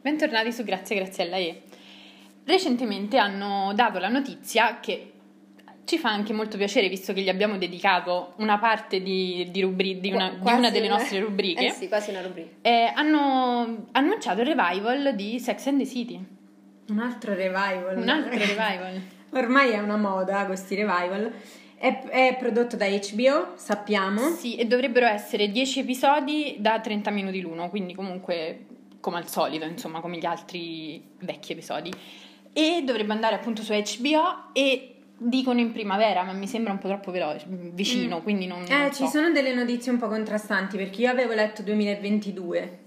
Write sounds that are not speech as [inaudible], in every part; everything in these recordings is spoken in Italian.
Bentornati su Grazie Graziella E. Recentemente hanno dato la notizia che ci fa anche molto piacere, visto che gli abbiamo dedicato una parte di, di, rubri- di, una, di una, delle nostre rubriche. Eh sì, quasi una rubrica. Eh, hanno annunciato il revival di Sex and the City. Un altro revival. Un altro revival. [laughs] Ormai è una moda questi revival. È, è, prodotto da HBO, sappiamo. Sì, e dovrebbero essere 10 episodi da 30 minuti l'uno, quindi comunque come al solito, insomma, come gli altri vecchi episodi. E dovrebbe andare appunto su HBO e dicono in primavera, ma mi sembra un po' troppo veloce, vicino, mm. quindi non, Eh, non ci so. sono delle notizie un po' contrastanti perché io avevo letto 2022.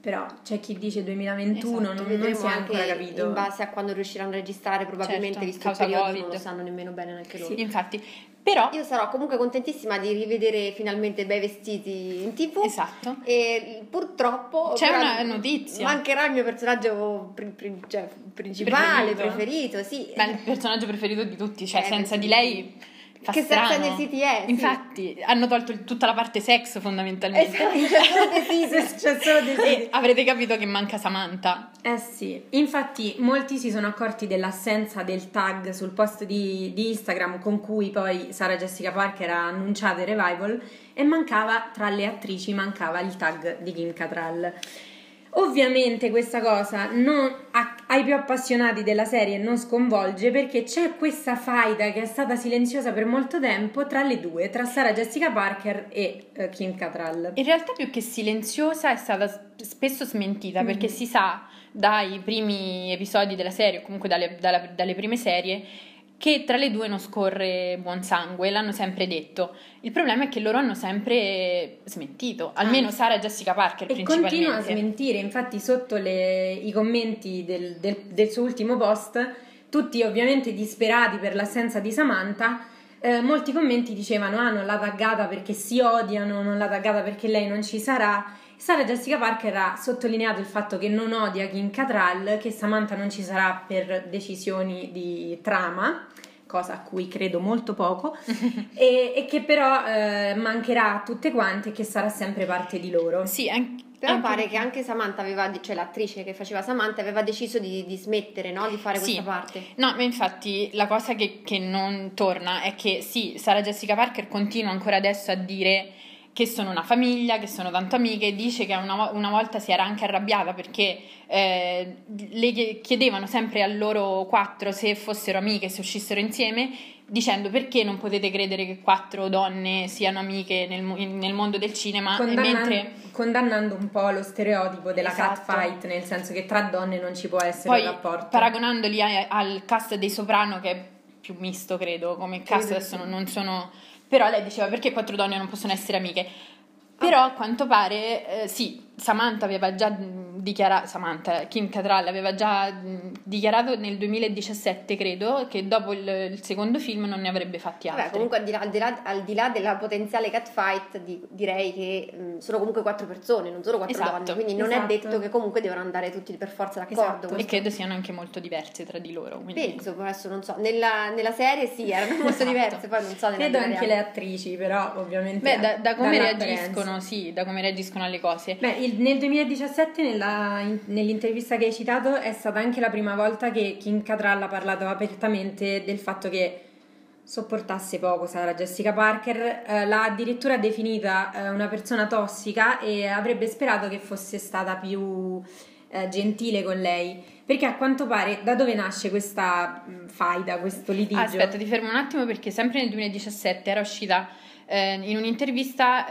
Però c'è chi dice 2021, Esatto, non, non si è ancora capito. in base a quando riusciranno a registrare, probabilmente Certo, visto il periodo Covid. non lo sanno nemmeno bene neanche loro. Sì, infatti, però Io sarò comunque contentissima di rivedere finalmente bei vestiti in tv. Esatto. E purtroppo C'è una notizia. Mancherà il mio personaggio pri- pri- cioè, principale, Preferito. preferito, sì. Beh, il personaggio preferito di tutti, cioè Eh, senza di lei fa Che strano. The City è, sì. Infatti, hanno tolto il- tutta la parte sex fondamentalmente. Esatto, c'è solo desiderio. [laughs] C'è solo desiderio. E avrete capito che manca Samantha. Eh sì, infatti molti si sono accorti dell'assenza del tag sul post di, di Instagram con cui poi Sara Jessica Parker ha annunciato il revival e mancava, tra le attrici, mancava il tag di Kim Cattrall. Ovviamente questa cosa non, a- ai più appassionati della serie non sconvolge perché c'è questa faida che è stata silenziosa per molto tempo tra le due, tra Sara Jessica Parker e eh, Kim Cattrall. In realtà più che silenziosa è stata spesso smentita perché Mm. si sa dai primi episodi della serie o comunque dalle, dalla- dalle prime serie che tra le due non scorre buon sangue, l'hanno sempre detto. Il problema è che loro hanno sempre smentito, almeno Ah. Sara e Jessica Parker E principalmente. continua a smentire, infatti sotto le- i commenti del, del- del suo ultimo post, tutti ovviamente disperati per l'assenza di Samantha, eh, molti commenti dicevano ah non l'ha taggata perché si odiano, non l'ha taggata perché lei non ci sarà. Sara Jessica Parker ha sottolineato il fatto che non odia Kim Cattrall, che Samantha non ci sarà per decisioni di trama, cosa a cui credo molto poco, [laughs] e, e che però eh, mancherà a tutte quante e che sarà sempre parte di loro. Sì, anche, Però anche- pare che anche Samantha aveva, cioè l'attrice che faceva Samantha aveva deciso di, di smettere, no? Di fare Sì. questa parte. No, ma infatti la cosa che, che non torna è che sì, Sara Jessica Parker continua ancora adesso a dire che sono una famiglia, che sono tanto amiche, dice che una, una volta si era anche arrabbiata perché eh, le chie- chiedevano sempre a loro quattro se fossero amiche, se uscissero insieme, dicendo perché non potete credere che quattro donne siano amiche nel, nel mondo del cinema, Condannan- mentre condannando un po' lo stereotipo della Esatto. catfight, nel senso che tra donne non ci può essere Poi un rapporto. paragonandoli a- al cast dei Soprano, che è più misto, credo, come cast adesso non sono. Però lei diceva perché quattro donne non possono essere amiche. Però a quanto pare, eh, sì, Samantha aveva già dichiarato, Samantha, Kim Cattrall aveva già dichiarato nel 2017, credo, che dopo il, il secondo film non ne avrebbe fatti altri. Vabbè, comunque al di là, al di là- al di là della potenziale catfight, di- direi che mh, sono comunque quattro persone, non solo quattro Esatto, donne, quindi non esatto. è detto che comunque devono andare tutti per forza d'accordo. Esatto. e credo siano anche molto diverse tra di loro. quindi- Penso, adesso non so. Nella, nella serie sì, erano molto Esatto. diverse, poi non so nella Credo anche le attrici, però ovviamente Beh, da, da come reagiscono, sì, da come reagiscono alle cose. Beh, il- nel 2017, nella- in- nell'intervista che hai citato, è stata anche la prima volta che Kim Cattrall ha parlato apertamente del fatto che sopportasse poco Sara Jessica Parker, eh, l'ha addirittura definita eh, una persona tossica e avrebbe sperato che fosse stata più eh, gentile con lei. Perché a quanto pare, da dove nasce questa mh, faida, questo litigio? Aspetta, ti fermo un attimo perché sempre nel 2017 era uscita eh, in un'intervista.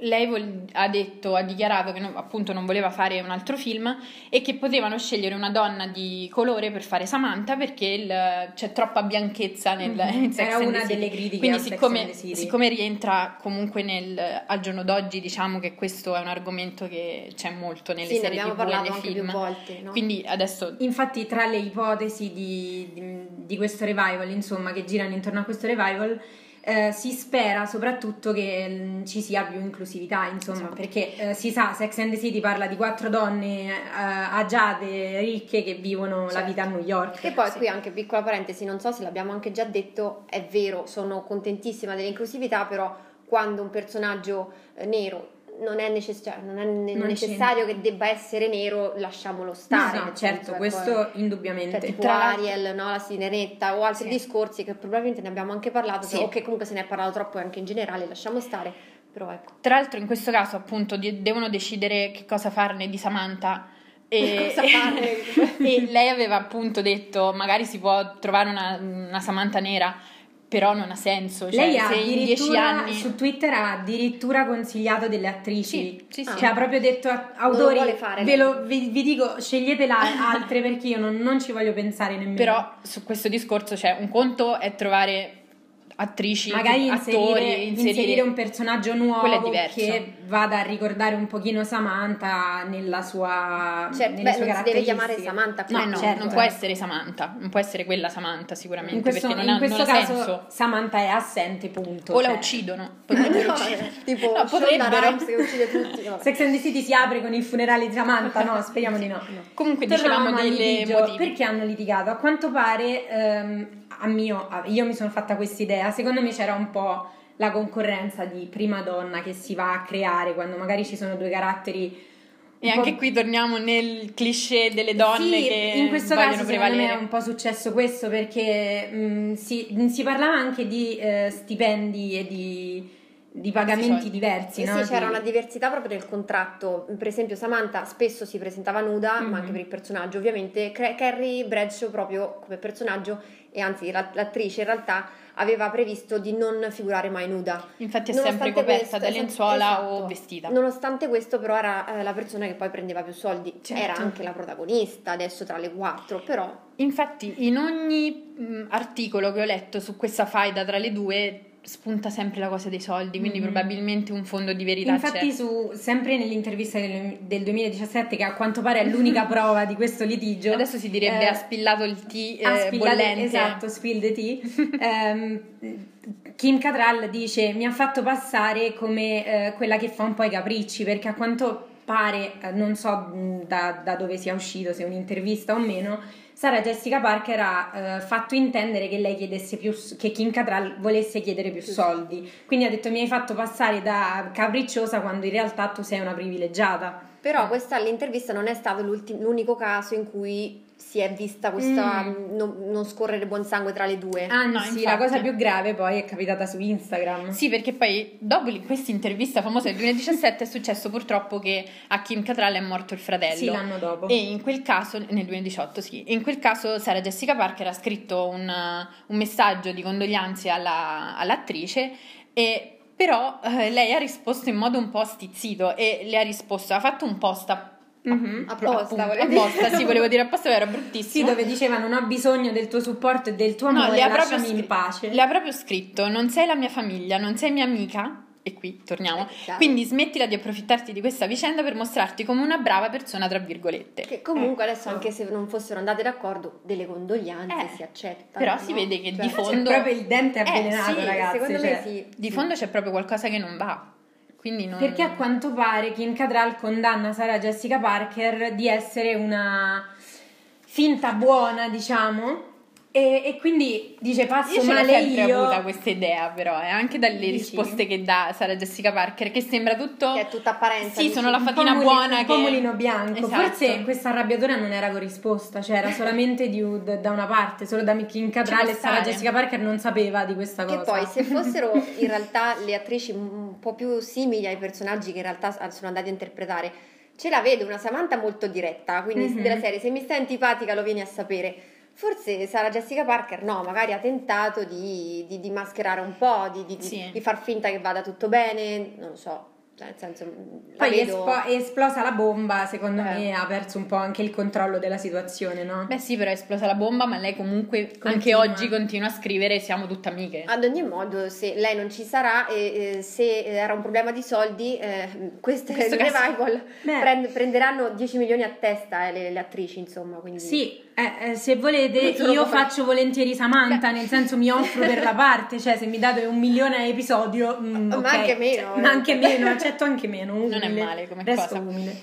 Lei vol- ha detto, ha dichiarato che non- appunto non voleva fare un altro film e che potevano scegliere una donna di colore per fare Samantha perché il- c'è troppa bianchezza nel, Mhm. in Sex Era una City. delle critiche Quindi siccome, siccome rientra comunque nel, al giorno d'oggi diciamo che questo è un argomento che c'è molto nelle Sì, ne serie abbiamo tv e nei anche film più volte. No? quindi adesso Infatti, tra le ipotesi di, di- di questo revival, insomma, che girano intorno a questo revival, eh, si spera soprattutto che mm, ci sia più inclusività, insomma, Esatto. perché eh, si sa, Sex and the City parla di quattro donne eh, agiate, ricche che vivono la Certo. vita a New York. Che poi Sì. qui anche piccola parentesi, non so se l'abbiamo anche già detto, è vero, sono contentissima dell'inclusività, però quando un personaggio eh, nero non è, necess- cioè, non è ne- Non necessario che debba essere nero, lasciamolo stare. No, no, certo, senso, ecco, questo eh. indubbiamente. Cioè, tipo Tra Ariel, no? la sirenetta o altri Sì. discorsi che probabilmente ne abbiamo anche parlato, Sì. o che comunque se ne è parlato troppo anche in generale, lasciamo stare. Però ecco. Tra l'altro in questo caso appunto di- devono decidere che cosa farne di Samantha e, [laughs] Cosa farne? [laughs] e lei aveva appunto detto magari si può trovare una, una Samantha nera però non ha senso cioè, Lei ha se in dieci addirittura anni su Twitter ha addirittura consigliato delle attrici. Sì, sì, sì. Cioè ha proprio detto a Non lo autori, vuole fare ve lo- vi, vi dico scegliete [laughs] altre perché io non, non ci voglio pensare nemmeno. però su questo discorso c'è un conto è trovare attrici magari attori inserire, inserire un personaggio nuovo che vada a ricordare un pochino Samantha nella sua Cioè, nelle beh, sue non si deve chiamare. Samantha No, no, certo. non può essere Samantha, non può essere quella Samantha sicuramente, in questo, perché non in ha, questo non ha caso senso. Samantha è assente punto O la cioè. uccidono, [laughs] potrebbero No, uccidere. tipo No, potrebbero. Che uccide tutti. [laughs] Sex and the City si apre con il funerale di Samantha no speriamo di no Comunque Tornavamo dicevamo delle litigio. motivi. Perché hanno litigato? A quanto pare, ehm, a mio, io mi sono fatta questa idea. Secondo me c'era un po' la concorrenza di prima donna che si va a creare quando magari ci sono due caratteri. E anche qui torniamo nel cliché delle donne sì, che in questo caso secondo me prevalere. è un po' successo questo perché mh, si, si parlava anche di eh, stipendi e di, di pagamenti soldi. diversi. Sì, no? sì, c'era una diversità proprio nel contratto. Per esempio, Samantha spesso si presentava nuda, Mhm. ma anche per il personaggio, ovviamente. Carrie Bradshaw, proprio come personaggio, e anzi la- l'attrice in realtà aveva previsto di non figurare mai nuda. Infatti è Nonostante sempre coperta da esatto, lenzuola o esatto. vestita. Nonostante questo, però, era eh, la persona che poi prendeva più soldi. Certo. Era anche la protagonista adesso tra le quattro, però. Infatti in ogni mh, articolo che ho letto su questa faida tra le due spunta sempre la cosa dei soldi, quindi Mhm. probabilmente un fondo di verità Infatti, c'è. su, sempre nell'intervista del, del 2017, che a quanto pare è l'unica [laughs] prova di questo litigio, Adesso si direbbe eh, ha spillato il ha eh, spillato- bollente. Esatto, spill the tea. [laughs] Ehm, Kim Cattrall dice: Mi ha fatto passare come eh, quella che fa un po' i capricci, perché a quanto pare, eh, non so mh, da, da dove sia uscito, se un'intervista o meno. Sara Jessica Parker ha eh, fatto intendere che lei chiedesse più che Kim Cattrall volesse chiedere più soldi. Quindi ha detto: Mi hai fatto passare da capricciosa quando in realtà tu sei una privilegiata. Però questa all'intervista non è stato l'unico caso in cui si è vista questa Mm. non, non scorrere buon sangue tra le due. Anzi, No, la infatti. cosa più grave poi è capitata su Instagram. Sì, perché poi dopo questa intervista famosa del 2017 è successo purtroppo che a Kim Cattrall è morto il fratello. Sì, l'anno dopo. E in quel caso, nel 2018, sì, e in quel caso Sara Jessica Parker ha scritto un, un messaggio di condoglianze alla- all'attrice e però eh, lei ha risposto in modo un po' stizzito e le ha risposto, ha fatto un post a- Mhm. Apposta, volevo dire. apposta, sì, volevo dire apposta, era [laughs] Sì, bruttissimo. dove diceva non ho bisogno del tuo supporto e del tuo No, amore, le ha, lasciami in scri- pace. le ha proprio scritto: Non sei la mia famiglia, non sei mia amica. E qui torniamo. Eh, chiaro. Quindi smettila di approfittarti di questa vicenda per mostrarti come una brava persona, tra virgolette. Che comunque Eh. adesso, anche se non fossero andate d'accordo, delle condoglianze Eh, si accetta. però si vede che di C'è fondo- proprio il dente Eh, avvelenato, sì, ragazzi. secondo cioè. me sì. Di fondo c'è proprio qualcosa che non va. Non... Perché a quanto pare Kim Cattrall condanna Sara Jessica Parker di essere una finta buona, diciamo, e, e quindi dice passo Io ce l'ho male sempre io. avuta questa idea, però, eh, anche dalle Dici? risposte che dà Sara Jessica Parker, che sembra tutto. Che è tutta apparenza. Sì, sono la Un fatina muli- buona un che. mulino bianco. Esatto. Forse questa arrabbiatura non era corrisposta, cioè era solamente di, da una parte, solo da Cattrall può e Sara. Jessica Parker non sapeva di questa Che cosa. poi, se [laughs] fossero in realtà le attrici un po' più simili ai personaggi che in realtà sono andate a interpretare, ce la vedo una Samantha molto diretta, quindi Mhm. della serie se mi stai antipatica lo vieni a sapere. Forse Sara Jessica Parker no, magari ha tentato di, di- di mascherare un po', di, di- Sì. di far finta che vada tutto bene, non lo so, senso... la Poi vedo... espo- è esplosa la bomba, secondo Eh. me ha perso un po' anche il controllo della situazione, no? Beh, sì, però è esplosa la bomba, ma lei comunque anche Continua. oggi continua a scrivere Siamo tutte amiche. Ad ogni modo, se lei non ci sarà e eh, se era un problema di soldi, eh, queste [laughs] revival Beh. prend- prenderanno 10 milioni a testa eh, le, le attrici, insomma. Quindi... Sì, eh, eh, se volete io può fare- faccio volentieri Samantha, nel senso mi offro per la [laughs] parte, cioè se mi date un milione a episodio, mm, Ma ok. anche meno, Cioè, ma anche meno, accetto anche meno. Non è umile. male come Resto cosa. umile.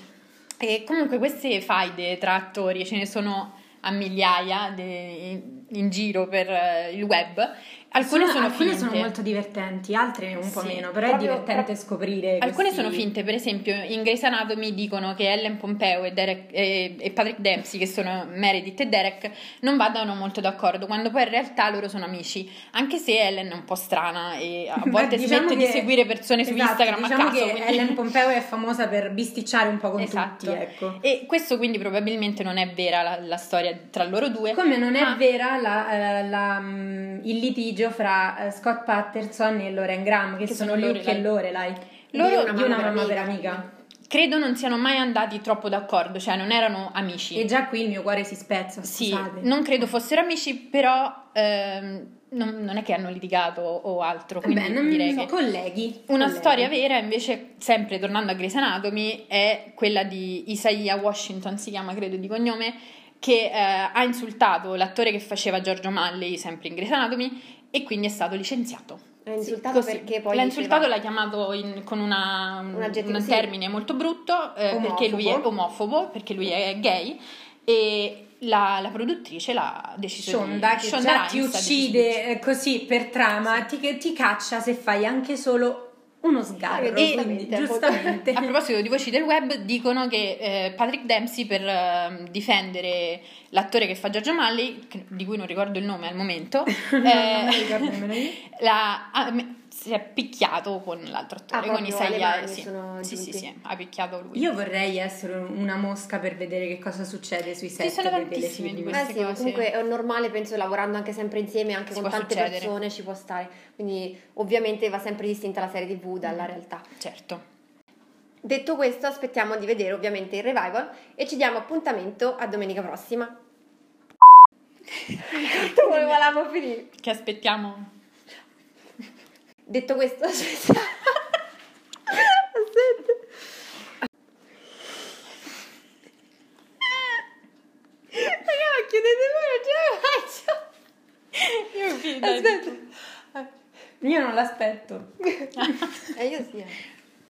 E comunque queste faide tra attori ce ne sono a migliaia de- in giro per eh, il web Alcune sono, sono alcune sono molto divertenti, altre un po' Sì, meno, però proprio- è divertente proprio- scoprire. Alcune questi- sono finte, per esempio in Grey's Anatomy dicono che Ellen Pompeo e, Derek- e- e Patrick Dempsey, che sono Meredith e Derek, non vadano molto d'accordo, quando poi in realtà loro sono amici, anche se Ellen è un po' strana e a [laughs] Beh, volte diciamo smette di che- seguire persone su esatto, Instagram diciamo a caso. che quindi- Ellen Pompeo è famosa per bisticciare un po' con Esatto. tutti, ecco. E questo quindi probabilmente non è vera la, la storia tra loro due. Come non è ma- la- eh, la, mm, il litigio fra eh, Scott Patterson e Lauren Graham, che, Che sono, sono Luke e Lorelai, Loro di una, mamma per amica. Credo non siano mai andati troppo d'accordo, cioè non erano amici. E già qui il mio cuore si spezza, Sì, scusate. non credo fossero amici, però ehm, non, non è che hanno litigato o altro, quindi Vabbè, non direi che... colleghi. Una colleghi. storia vera, invece, sempre tornando a Grey's Anatomy, è quella di Isaiah Washington, si chiama credo di cognome, che eh, ha insultato l'attore che faceva Giorgio Malley, sempre in Grey's Anatomy, e quindi è stato licenziato. L'ha insultato Così. perché poi L'ha diceva- insultato, l'ha chiamato in- con una- un, Un aggettivo, un sì. termine molto brutto, eh, perché lui è Omofobo. perché lui è gay, e la, la produttrice l'ha deciso Shonda di... che Shonda già ti uccide eh, così per trama, ti, ti caccia se fai anche solo uno sgarro. E- quindi, giustamente. A proposito di voci del web, dicono che eh, Patrick Dempsey per eh, difendere l'attore che fa Giorgio Malley, che- di cui non ricordo il nome al momento, [laughs] eh, io. [laughs] la- me- si è picchiato con l'altro attore, Ah, con Isaiah. Sì. sono sì, sì, sì, ha picchiato lui. Io vorrei essere una mosca per vedere che cosa succede sui set sono dei tantissime di queste Eh sì, cose. comunque è normale, penso, lavorando anche sempre insieme, anche Si con tante succedere. persone ci può stare. Quindi ovviamente va sempre distinta la serie TV dalla Mm. realtà. Certo. Detto questo, aspettiamo di vedere ovviamente il revival e ci diamo appuntamento a domenica prossima. [laughs] Come volevamo finire? Che aspettiamo? Detto questo, [laughs] aspetta. Aspetta. Raga, chiudete voi, non ce la faccio. Io. Aspetta. Io non l'aspetto. Eh, io sì. eh.